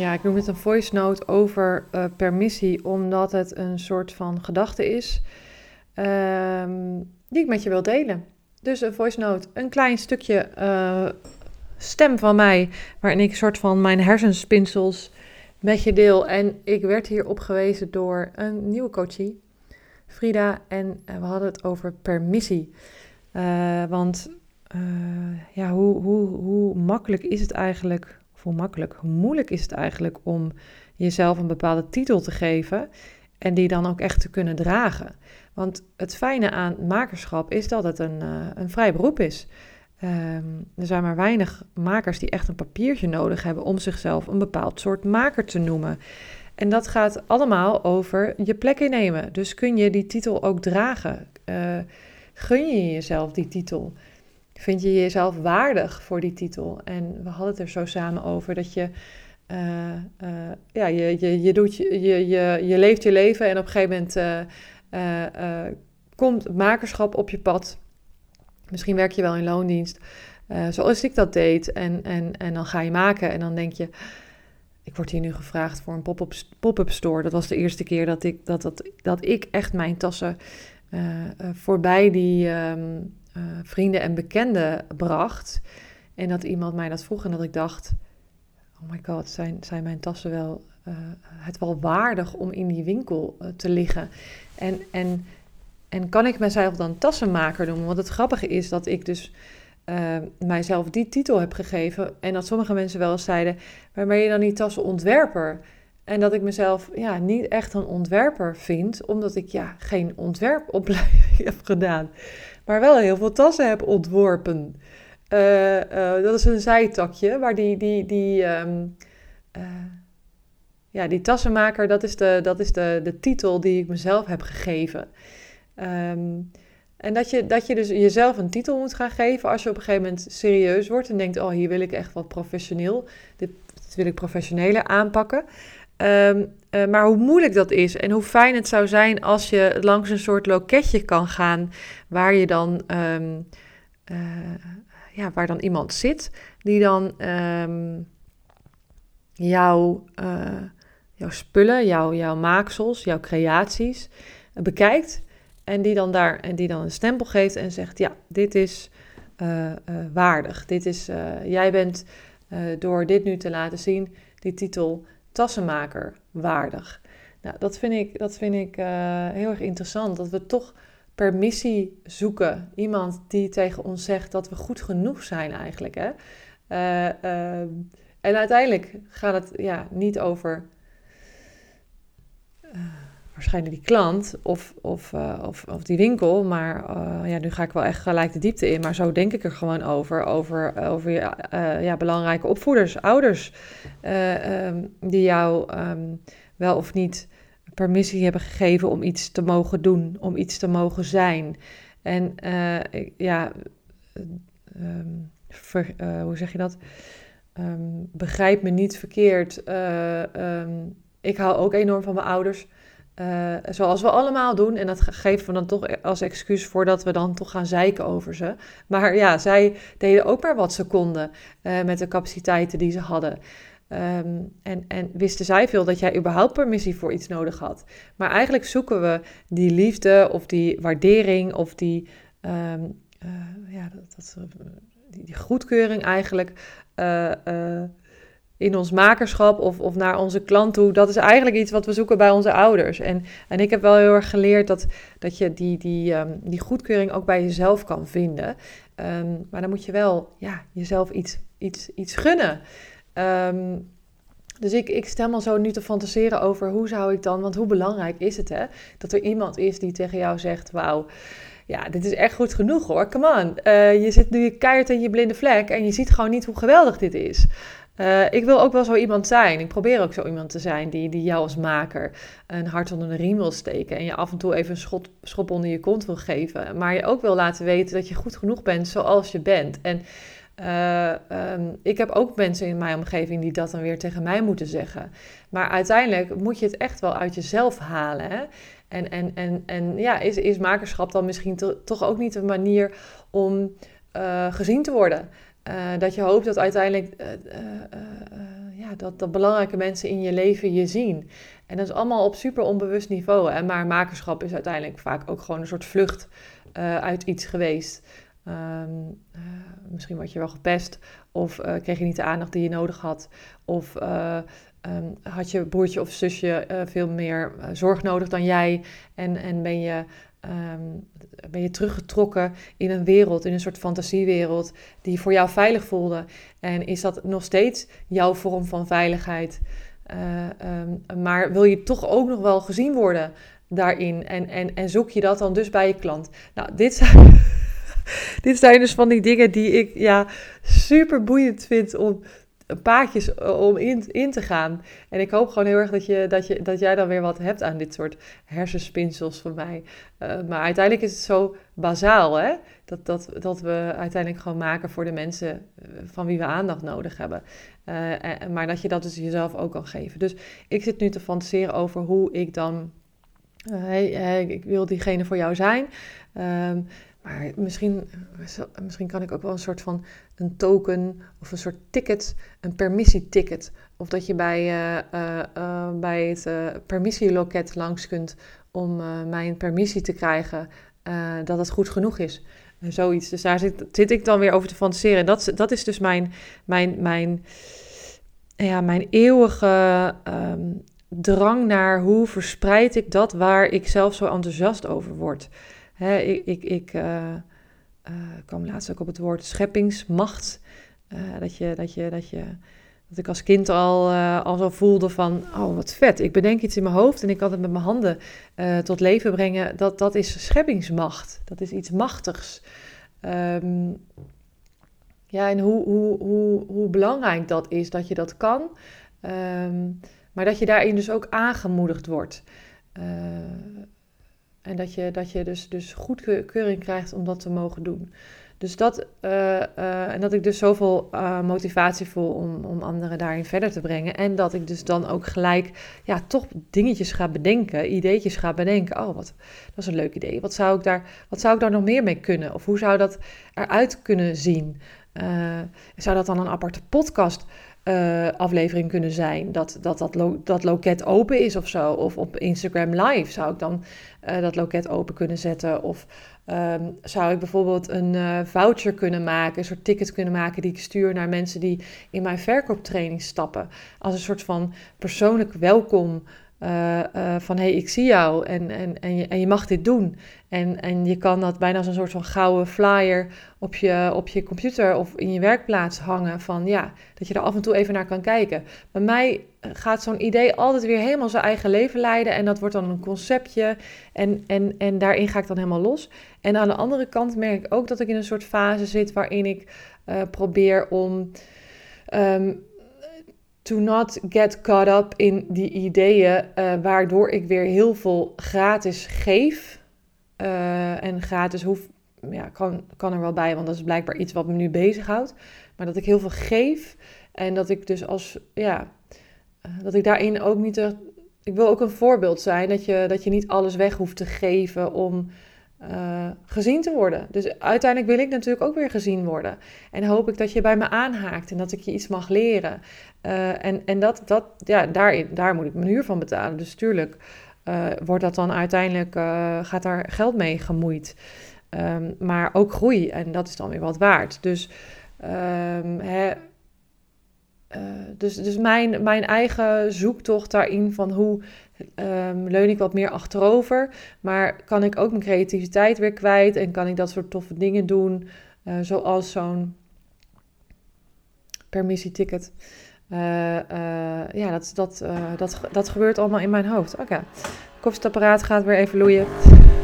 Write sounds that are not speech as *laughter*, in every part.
Ja, ik noem het een voice note over uh, permissie, omdat het een soort van gedachte is um, die ik met je wil delen. Dus een voice note, een klein stukje uh, stem van mij, waarin ik een soort van mijn hersenspinsels met je deel. En ik werd hierop gewezen door een nieuwe coachie, Frida, en we hadden het over permissie. Want ja, hoe, hoe, hoe makkelijk is het eigenlijk hoe makkelijk, hoe moeilijk is het eigenlijk om jezelf een bepaalde titel te geven en die dan ook echt te kunnen dragen. Want het fijne aan makerschap is dat het een, uh, een vrij beroep is. Um, er zijn maar weinig makers die echt een papiertje nodig hebben om zichzelf een bepaald soort maker te noemen. En dat gaat allemaal over je plek innemen. Dus kun je die titel ook dragen? Uh, gun je jezelf die titel? Vind je jezelf waardig voor die titel? En we hadden het er zo samen over dat je, uh, uh, ja, je, je, je, doet, je, je, je leeft je leven en op een gegeven moment uh, komt makerschap op je pad. Misschien werk je wel in loondienst, zoals ik dat deed. En, en, en dan ga je maken en dan denk je, ik word hier nu gevraagd voor een pop-up pop store. Dat was de eerste keer dat ik, dat, dat, dat ik echt mijn tassen voorbij die... Um, uh, vrienden en bekenden bracht. En dat iemand mij dat vroeg en dat ik dacht: oh my god, zijn, zijn mijn tassen wel uh, het wel waardig om in die winkel uh, te liggen? En, en, en kan ik mezelf dan tassenmaker noemen? Want het grappige is dat ik dus mijzelf die titel heb gegeven en dat sommige mensen wel eens zeiden: waar ben je dan niet tassenontwerper? En dat ik mezelf ja, niet echt een ontwerper vind, omdat ik ja, geen ontwerpopleiding *laughs* heb gedaan maar wel heel veel tassen heb ontworpen. Uh, uh, dat is een zijtakje, maar die, die, die, um, uh, ja, die tassenmaker, dat is, de, dat is de, de titel die ik mezelf heb gegeven. Um, en dat je, dat je dus jezelf een titel moet gaan geven als je op een gegeven moment serieus wordt en denkt, oh hier wil ik echt wat professioneel, dit, dit wil ik professioneler aanpakken. Um, uh, maar hoe moeilijk dat is en hoe fijn het zou zijn als je langs een soort loketje kan gaan waar je dan, um, uh, ja, waar dan iemand zit die dan um, jouw, uh, jouw spullen, jouw, jouw maaksels, jouw creaties bekijkt en die dan daar en die dan een stempel geeft en zegt ja, dit is waardig. Dit is, jij bent door dit nu te laten zien, die titel tassenmaker waardig. Nou, dat vind ik, dat vind ik uh, heel erg interessant. Dat we toch permissie zoeken. Iemand die tegen ons zegt dat we goed genoeg zijn eigenlijk. Hè? Uh, uh, en uiteindelijk gaat het ja, niet over waarschijnlijk die klant of, of, uh, of, of, die winkel. Maar uh, ja, nu ga ik wel echt gelijk de diepte in. Maar zo denk ik er gewoon over. Over, over uh, ja, belangrijke opvoeders, ouders. Um, die jou um, wel of niet permissie hebben gegeven om iets te mogen doen. Om iets te mogen zijn. En ja, ver, hoe zeg je dat? begrijp me niet verkeerd. ik hou ook enorm van mijn ouders. Uh, zoals we allemaal doen. En dat geven we dan toch als excuus voordat we dan toch gaan zeiken over ze. Maar ja, zij deden ook maar wat ze konden uh, met de capaciteiten die ze hadden. Um, en, en wisten zij veel dat jij überhaupt permissie voor iets nodig had. Maar eigenlijk zoeken we die liefde of die waardering of die, um, uh, ja, dat, dat, die, die, goedkeuring eigenlijk in ons makerschap of, of naar onze klant toe. Dat is eigenlijk iets wat we zoeken bij onze ouders. En, en ik heb wel heel erg geleerd dat, dat je die, die, um, die goedkeuring ook bij jezelf kan vinden. Um, maar dan moet je wel ja, jezelf iets, iets, iets gunnen. Um, dus ik, ik stel me zo nu te fantaseren over hoe zou ik dan, want hoe belangrijk is het hè, dat er iemand is die tegen jou zegt, wauw, ja, dit is echt goed genoeg hoor. Come on. Uh, je zit nu keihard in je blinde vlek en je ziet gewoon niet hoe geweldig dit is. Uh, ik wil ook wel zo iemand zijn. Ik probeer ook zo iemand te zijn die, die jou als maker een hart onder de riem wil steken. En je af en toe even een schop, onder je kont wil geven. Maar je ook wil laten weten dat je goed genoeg bent zoals je bent. En uh, um, ik heb ook mensen in mijn omgeving die dat dan weer tegen mij moeten zeggen. Maar uiteindelijk moet je het echt wel uit jezelf halen. Hè? En, en, en, en ja, is, is makerschap dan misschien toch ook niet een manier om uh, gezien te worden? Uh, dat je hoopt dat uiteindelijk ja, dat, dat belangrijke mensen in je leven je zien. En dat is allemaal op super onbewust niveau. Hè? Maar makerschap is uiteindelijk vaak ook gewoon een soort vlucht uit iets geweest. Uh, misschien word je wel gepest of uh, kreeg je niet de aandacht die je nodig had. Of uh, um, had je broertje of zusje veel meer zorg nodig dan jij en, en ben, je, um, ben je teruggetrokken in een wereld, in een soort fantasiewereld die voor jou veilig voelde. En is dat nog steeds jouw vorm van veiligheid? maar wil je toch ook nog wel gezien worden daarin? En, en, en zoek je dat dan dus bij je klant? Nou, dit zijn *laughs* dit zijn dus van die dingen die ik ja, super boeiend vind om paadjes eh, om in, in te gaan. En ik hoop gewoon heel erg dat, je, dat, je, dat jij dan weer wat hebt aan dit soort hersenspinsels van mij. Uh, maar uiteindelijk is het zo bazaal, hè? Dat, dat, dat we uiteindelijk gewoon maken voor de mensen eh, van wie we aandacht nodig hebben. Uh, maar dat je dat dus jezelf ook kan geven. Dus ik zit nu te fantaseren over hoe ik dan... hey, ik wil diegene voor jou zijn. Um, maar misschien, misschien kan ik ook wel een soort van een token of een soort ticket, een permissieticket. Of dat je bij, uh, bij het permissieloket langs kunt om mijn permissie te krijgen dat het goed genoeg is. zoiets. Dus daar zit, zit, ik dan weer over te fantaseren. En dat, dat is dus mijn, mijn, mijn, ja, mijn eeuwige um, drang naar hoe verspreid ik dat waar ik zelf zo enthousiast over word. Ik ik, ik uh, kwam laatst ook op het woord scheppingsmacht. Uh, dat, je, dat, je, dat, je, dat ik als kind al, al zo voelde van, oh wat vet, ik bedenk iets in mijn hoofd en ik kan het met mijn handen tot leven brengen. Dat, dat is scheppingsmacht, dat is iets machtigs. Um, ja, en hoe, hoe, hoe, hoe belangrijk dat is dat je dat kan. Um, maar dat je daarin dus ook aangemoedigd wordt. Uh, en dat je, dat je dus, dus goedkeuring krijgt om dat te mogen doen. Dus dat, uh, uh, en dat ik dus zoveel uh, motivatie voel om, om anderen daarin verder te brengen. En dat ik dus dan ook gelijk, ja, toch dingetjes ga bedenken, ideetjes ga bedenken. Oh, wat, dat is een leuk idee. Wat zou ik daar, wat zou ik daar nog meer mee kunnen? Of hoe zou dat eruit kunnen zien? zou dat dan een aparte podcast uh, aflevering kunnen zijn. Dat dat, dat, dat loket open is of zo. Of op Instagram Live zou ik dan uh, dat loket open kunnen zetten. Of um, zou ik bijvoorbeeld een uh, voucher kunnen maken, een soort ticket kunnen maken die ik stuur naar mensen die in mijn verkooptraining stappen. Als een soort van persoonlijk welkom. Uh, uh, van hé, hey, ik zie jou en, en, en, je, en je mag dit doen. En, en je kan dat bijna als een soort van gouden flyer op je, op je computer of in je werkplaats hangen. Van ja, dat je er af en toe even naar kan kijken. Bij mij gaat zo'n idee altijd weer helemaal zijn eigen leven leiden. En dat wordt dan een conceptje. En, en, en daarin ga ik dan helemaal los. En aan de andere kant merk ik ook dat ik in een soort fase zit waarin ik uh, probeer om. Um, to not get caught up in die ideeën, uh, waardoor ik weer heel veel gratis geef. Uh, en gratis hoef, ja, kan, kan er wel bij, want dat is blijkbaar iets wat me nu bezighoudt. Maar dat ik heel veel geef en dat ik dus als, ja, uh, dat ik daarin ook niet, ik wil ook een voorbeeld zijn, dat je, dat je niet alles weg hoeft te geven om uh, gezien te worden. Dus uiteindelijk wil ik natuurlijk ook weer gezien worden. En hoop ik dat je bij me aanhaakt en dat ik je iets mag leren. Uh, en en dat, dat, ja, daar, daar moet ik mijn huur van betalen. Dus tuurlijk uh, wordt dat dan uiteindelijk, gaat daar geld mee gemoeid. Um, maar ook groei en dat is dan weer wat waard. Dus, um, hè, dus, dus mijn, mijn eigen zoektocht daarin van hoe um, leun ik wat meer achterover. Maar kan ik ook mijn creativiteit weer kwijt en kan ik dat soort toffe dingen doen. Uh, zoals zo'n permissieticket. Uh, ja, dat, dat, dat, dat gebeurt allemaal in mijn hoofd. Oké, okay. gaat weer even loeien.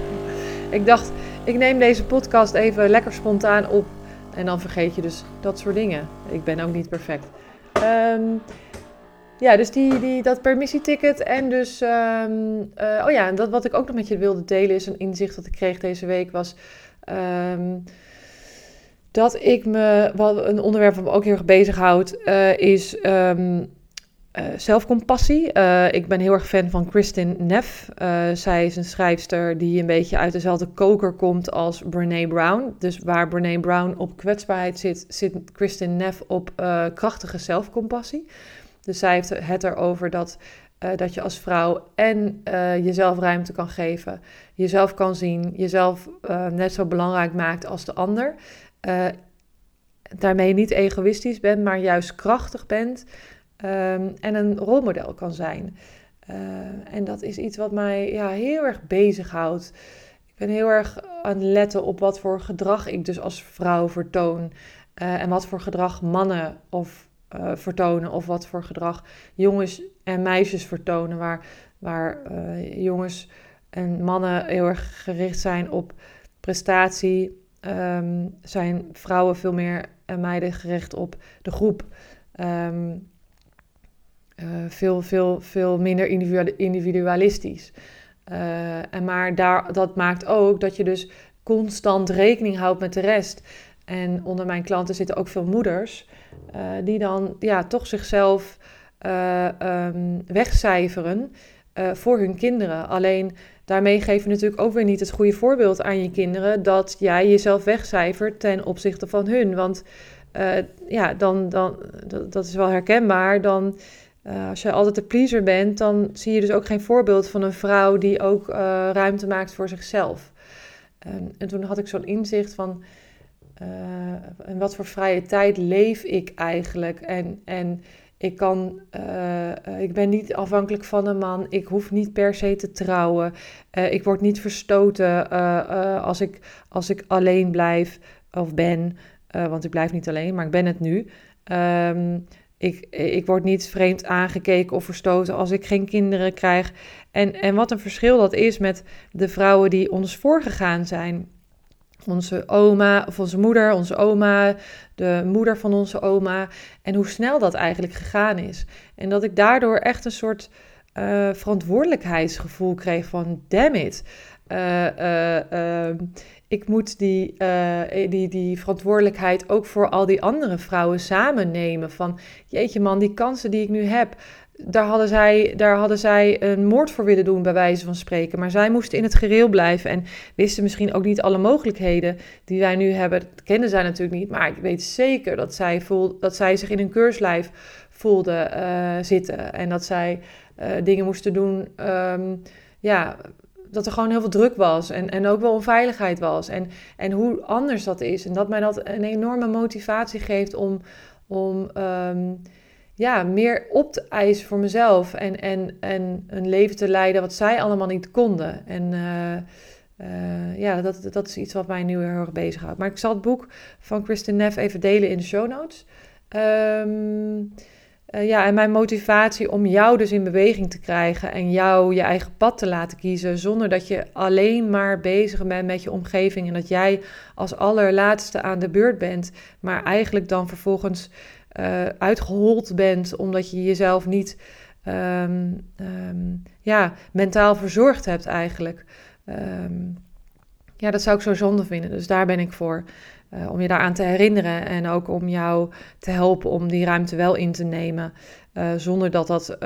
*laughs* ik dacht, ik neem deze podcast even lekker spontaan op. En dan vergeet je dus dat soort dingen. Ik ben ook niet perfect. Ehm, ja, dus die, die, dat permissieticket en dus... Ehm, eh, oh ja, dat wat ik ook nog met je wilde delen is een inzicht dat ik kreeg deze week was... Ehm, dat ik me, wat een onderwerp wat me ook heel erg bezighoudt, uh, is uh, zelfcompassie. Uh, ik ben heel erg fan van Kristin Neff. Zij is een schrijfster die een beetje uit dezelfde koker komt als Brene Brown. Dus waar Brene Brown op kwetsbaarheid zit, zit Kristin Neff op krachtige zelfcompassie. Dus zij heeft het erover dat, dat je als vrouw en jezelf ruimte kan geven, jezelf kan zien, jezelf net zo belangrijk maakt als de ander. daarmee niet egoïstisch bent, maar juist krachtig bent. Ehm, en een rolmodel kan zijn. En dat is iets wat mij ja, heel erg bezighoudt. Ik ben heel erg aan het letten op wat voor gedrag ik dus als vrouw vertoon. En wat voor gedrag mannen of, uh, vertonen. Of wat voor gedrag jongens en meisjes vertonen. Waar, waar jongens en mannen heel erg gericht zijn op prestatie. Um, zijn vrouwen veel meer en meiden gericht op de groep. Um, uh, veel, veel, veel minder individualistisch. En maar daar, dat maakt ook dat je dus constant rekening houdt met de rest. En onder mijn klanten zitten ook veel moeders uh, die dan ja, toch zichzelf um, wegcijferen voor hun kinderen. Alleen daarmee geef je natuurlijk ook weer niet het goede voorbeeld aan je kinderen dat jij jezelf wegcijfert ten opzichte van hun. Want ja, dan, dan, dat, is wel herkenbaar. Dan als je altijd de pleaser bent, dan zie je dus ook geen voorbeeld van een vrouw die ook ruimte maakt voor zichzelf. Um, en toen had ik zo'n inzicht van, uh, in wat voor vrije tijd leef ik eigenlijk? En, en ik, kan, ik ben niet afhankelijk van een man, ik hoef niet per se te trouwen, ik word niet verstoten als, ik, als ik alleen blijf of ben, want ik blijf niet alleen, maar ik ben het nu. Um, ik, ik word niet vreemd aangekeken of verstoten als ik geen kinderen krijg. En, en wat een verschil dat is met de vrouwen die ons voorgegaan zijn. Onze oma of onze moeder, onze oma, de moeder van onze oma. En hoe snel dat eigenlijk gegaan is. En dat ik daardoor echt een soort uh, verantwoordelijkheidsgevoel kreeg van damn it. Uh, ik moet die, die, die verantwoordelijkheid ook voor al die andere vrouwen samen nemen. Van jeetje man, die kansen die ik nu heb, daar hadden, zij, daar hadden zij een moord voor willen doen, bij wijze van spreken. Maar zij moesten in het gereel blijven en wisten misschien ook niet alle mogelijkheden die wij nu hebben. Dat kenden zij natuurlijk niet, maar ik weet zeker dat zij, voel, dat zij zich in een keurslijf voelden uh, zitten. En dat zij uh, dingen moesten doen. Um, ja, dat er gewoon heel veel druk was en, en ook wel onveiligheid was. En, en hoe anders dat is. En dat mij dat een enorme motivatie geeft om, om um, ja, meer op te eisen voor mezelf. En, en, en een leven te leiden wat zij allemaal niet konden. En uh, uh, ja, dat, dat is iets wat mij nu heel erg bezighoudt. Maar ik zal het boek van Kristen Neff even delen in de show notes. Um, uh, ja, en mijn motivatie om jou dus in beweging te krijgen en jou je eigen pad te laten kiezen, zonder dat je alleen maar bezig bent met je omgeving en dat jij als allerlaatste aan de beurt bent, maar eigenlijk dan vervolgens uh, uitgehold bent omdat je jezelf niet um, um, ja, mentaal verzorgd hebt eigenlijk. Um, ja, dat zou ik zo zonde vinden, dus daar ben ik voor. Uh, om je daaraan te herinneren en ook om jou te helpen om die ruimte wel in te nemen. Uh, zonder dat dat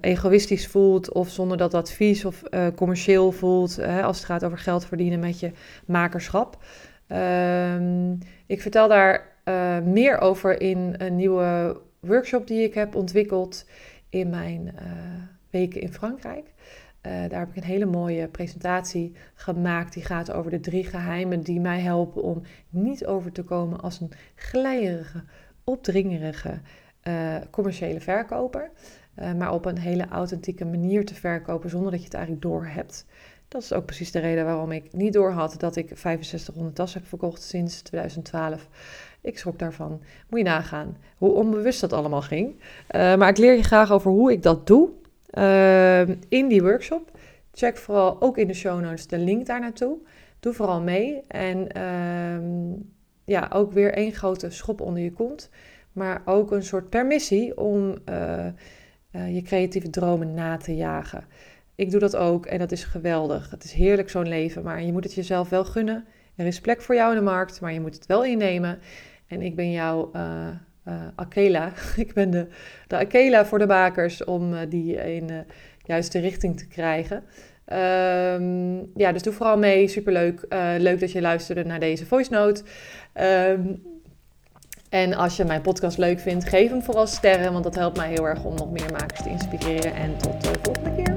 egoïstisch voelt of zonder dat dat vies of commercieel voelt. als het gaat over geld verdienen met je makerschap. Ik vertel daar meer over in een nieuwe workshop die ik heb ontwikkeld in mijn weken in Frankrijk. Uh, daar heb ik een hele mooie presentatie gemaakt. Die gaat over de drie geheimen die mij helpen om niet over te komen als een glijerige, opdringerige commerciële verkoper. Maar op een hele authentieke manier te verkopen zonder dat je het eigenlijk door hebt. Dat is ook precies de reden waarom ik niet door had dat ik 6500 tassen heb verkocht sinds 2012. Ik schrok daarvan. Moet je nagaan hoe onbewust dat allemaal ging. maar ik leer je graag over hoe ik dat doe. Uh, in die workshop. Check vooral ook in de show notes de link daar naartoe. doe vooral mee. En ehm, ja, ook weer één grote schop onder je kont. Maar ook een soort permissie om eh, eh, je creatieve dromen na te jagen. Ik doe dat ook en dat is geweldig. Het is heerlijk zo'n leven, maar je moet het jezelf wel gunnen. Er is plek voor jou in de markt, maar je moet het wel innemen. En ik ben jouw uh, uh, Akela. *laughs* ik ben de, de Akela voor de makers om uh, die in de juiste richting te krijgen. Um, ja, dus doe vooral mee. Superleuk. leuk dat je luisterde naar deze voice note. Um, en als je mijn podcast leuk vindt, geef hem vooral sterren, want dat helpt mij heel erg om nog meer makers te inspireren. En tot de volgende keer.